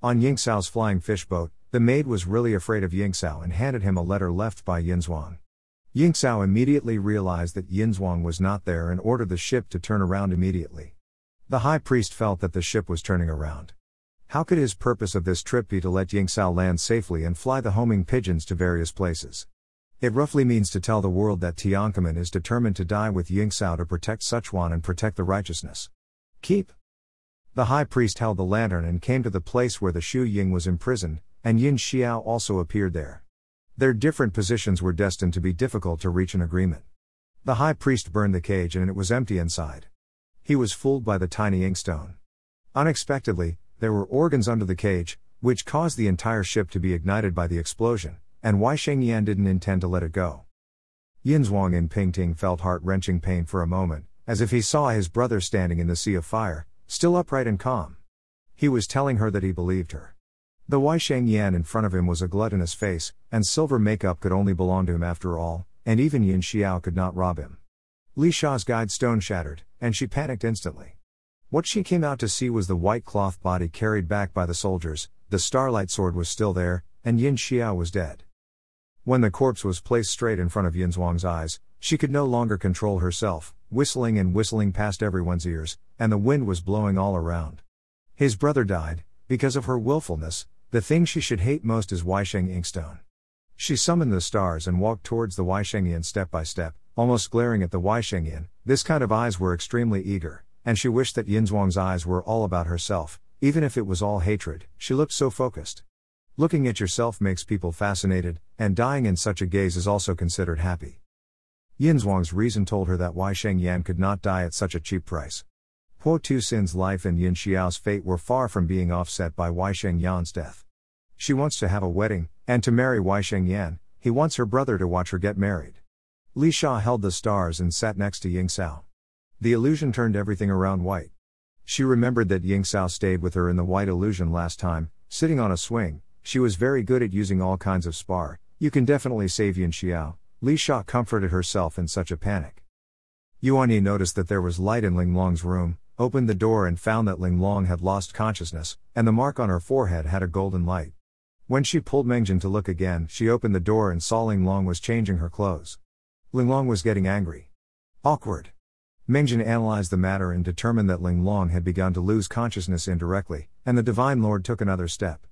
On Ying Xiao's flying fish boat, the maid was really afraid of Ying Xiao and handed him a letter left by Yin Zhuang. Ying Xiao immediately realized that Yin Zhuang was not there and ordered the ship to turn around immediately. The high priest felt that the ship was turning around. How could his purpose of this trip be to let Ying Xiao land safely and fly the homing pigeons to various places? It roughly means to tell the world that Tiankamen is determined to die with Ying Xiao to protect Sichuan and protect the righteousness. Keep. The high priest held the lantern and came to the place where the Shu Ying was imprisoned, and Yin Xiao also appeared there. Their different positions were destined to be difficult to reach an agreement. The high priest burned the cage and it was empty inside. He was fooled by the tiny inkstone. Unexpectedly, there were organs under the cage, which caused the entire ship to be ignited by the explosion, and Wai Shengyan didn't intend to let it go. Yin Zhuang in Pingting felt heart wrenching pain for a moment, as if he saw his brother standing in the sea of fire, still upright and calm. He was telling her that he believed her. The Wai Sheng Yan in front of him was a gluttonous face, and silver makeup could only belong to him after all, and even Yin Xiao could not rob him. Li Sha's guide stone shattered, and she panicked instantly. What she came out to see was the white cloth body carried back by the soldiers, the starlight sword was still there, and Yin Xiao was dead. When the corpse was placed straight in front of Yin Zhuang's eyes, she could no longer control herself, whistling and whistling past everyone's ears, and the wind was blowing all around. His brother died, because of her willfulness, the thing she should hate most is Weisheng Inkstone. She summoned the stars and walked towards the Weishengyan step by step, almost glaring at the Weishengyan. This kind of eyes were extremely eager, and she wished that Yinzhuang's eyes were all about herself, even if it was all hatred, she looked so focused. Looking at yourself makes people fascinated, and dying in such a gaze is also considered happy. Yin Zhuang's reason told her that Wai Sheng Yan could not die at such a cheap price. Huo Tuxin's life and Yin Xiao's fate were far from being offset by Wai Sheng Yan's death. She wants to have a wedding, and to marry Wai Sheng Yan, he wants her brother to watch her get married. Li Sha held the stars and sat next to Ying Xiao. The illusion turned everything around white. She remembered that Ying Xiao stayed with her in the white illusion last time, sitting on a swing. She was very good at using all kinds of spar. You can definitely save Yin Xiao. Li Sha comforted herself in such a panic. Yuan Yi noticed that there was light in Ling Long's room, opened the door and found that Ling Long had lost consciousness, and the mark on her forehead had a golden light. When she pulled Mengjin to look again, she opened the door and saw Ling Long was changing her clothes. Ling Long was getting angry. Awkward. Mengjin analyzed the matter and determined that Ling Long had begun to lose consciousness indirectly, and the Divine Lord took another step.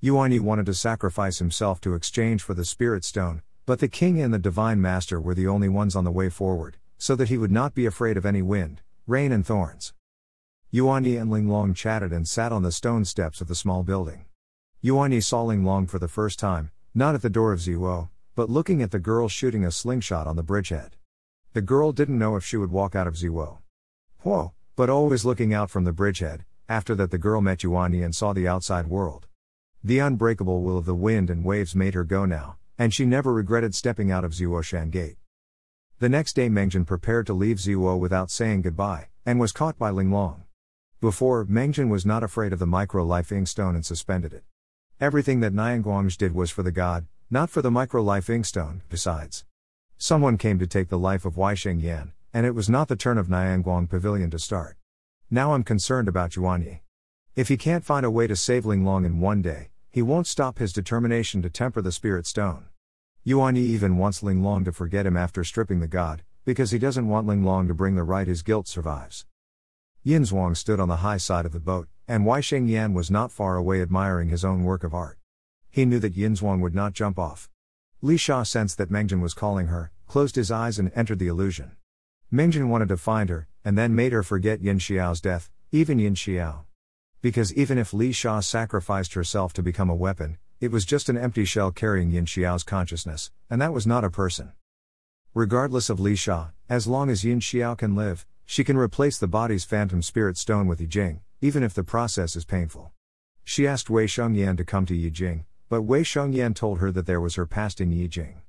Yuan Yi wanted to sacrifice himself to exchange for the Spirit Stone, but the king and the divine master were the only ones on the way forward, so that he would not be afraid of any wind, rain, and thorns. Yuan Yi and Ling Long chatted and sat on the stone steps of the small building. Yuan Yi saw Ling Long for the first time, not at the door of Ziwo, but looking at the girl shooting a slingshot on the bridgehead. The girl didn't know if she would walk out of Ziwo. Whoa, but always looking out from the bridgehead, after that the girl met Yuan Yi and saw the outside world. The unbreakable will of the wind and waves made her go now, and she never regretted stepping out of Ziwoshan Gate. The next day Mengjin prepared to leave Ziwo without saying goodbye, and was caught by Ling Long. Before, Mengjin was not afraid of the micro-life inkstone and suspended it. Everything that Nianguangj did was for the god, not for the micro-life inkstone, besides. Someone came to take the life of Wai Sheng Yan, and it was not the turn of Nianguang Pavilion to start. Now I'm concerned about Yuan Yi. If he can't find a way to save Ling Long in one day, he won't stop his determination to temper the spirit stone. Yuan Yi even wants Ling Long to forget him after stripping the god, because he doesn't want Ling Long to bring the right his guilt survives. Yin Zhuang stood on the high side of the boat, and Wai Sheng Yan was not far away admiring his own work of art. He knew that Yin Zhuang would not jump off. Li Sha sensed that Mengjin was calling her, closed his eyes and entered the illusion. Mengjin wanted to find her, and then made her forget Yin Xiao's death, even Yin Xiao. Because even if Li Sha sacrificed herself to become a weapon, it was just an empty shell carrying Yin Xiao's consciousness, and that was not a person. Regardless of Li Sha, as long as Yin Xiao can live, she can replace the body's phantom spirit stone with Yijing, even if the process is painful. She asked Wei Shengyan to come to Yijing, but Wei Shengyan told her that there was her past in Yijing.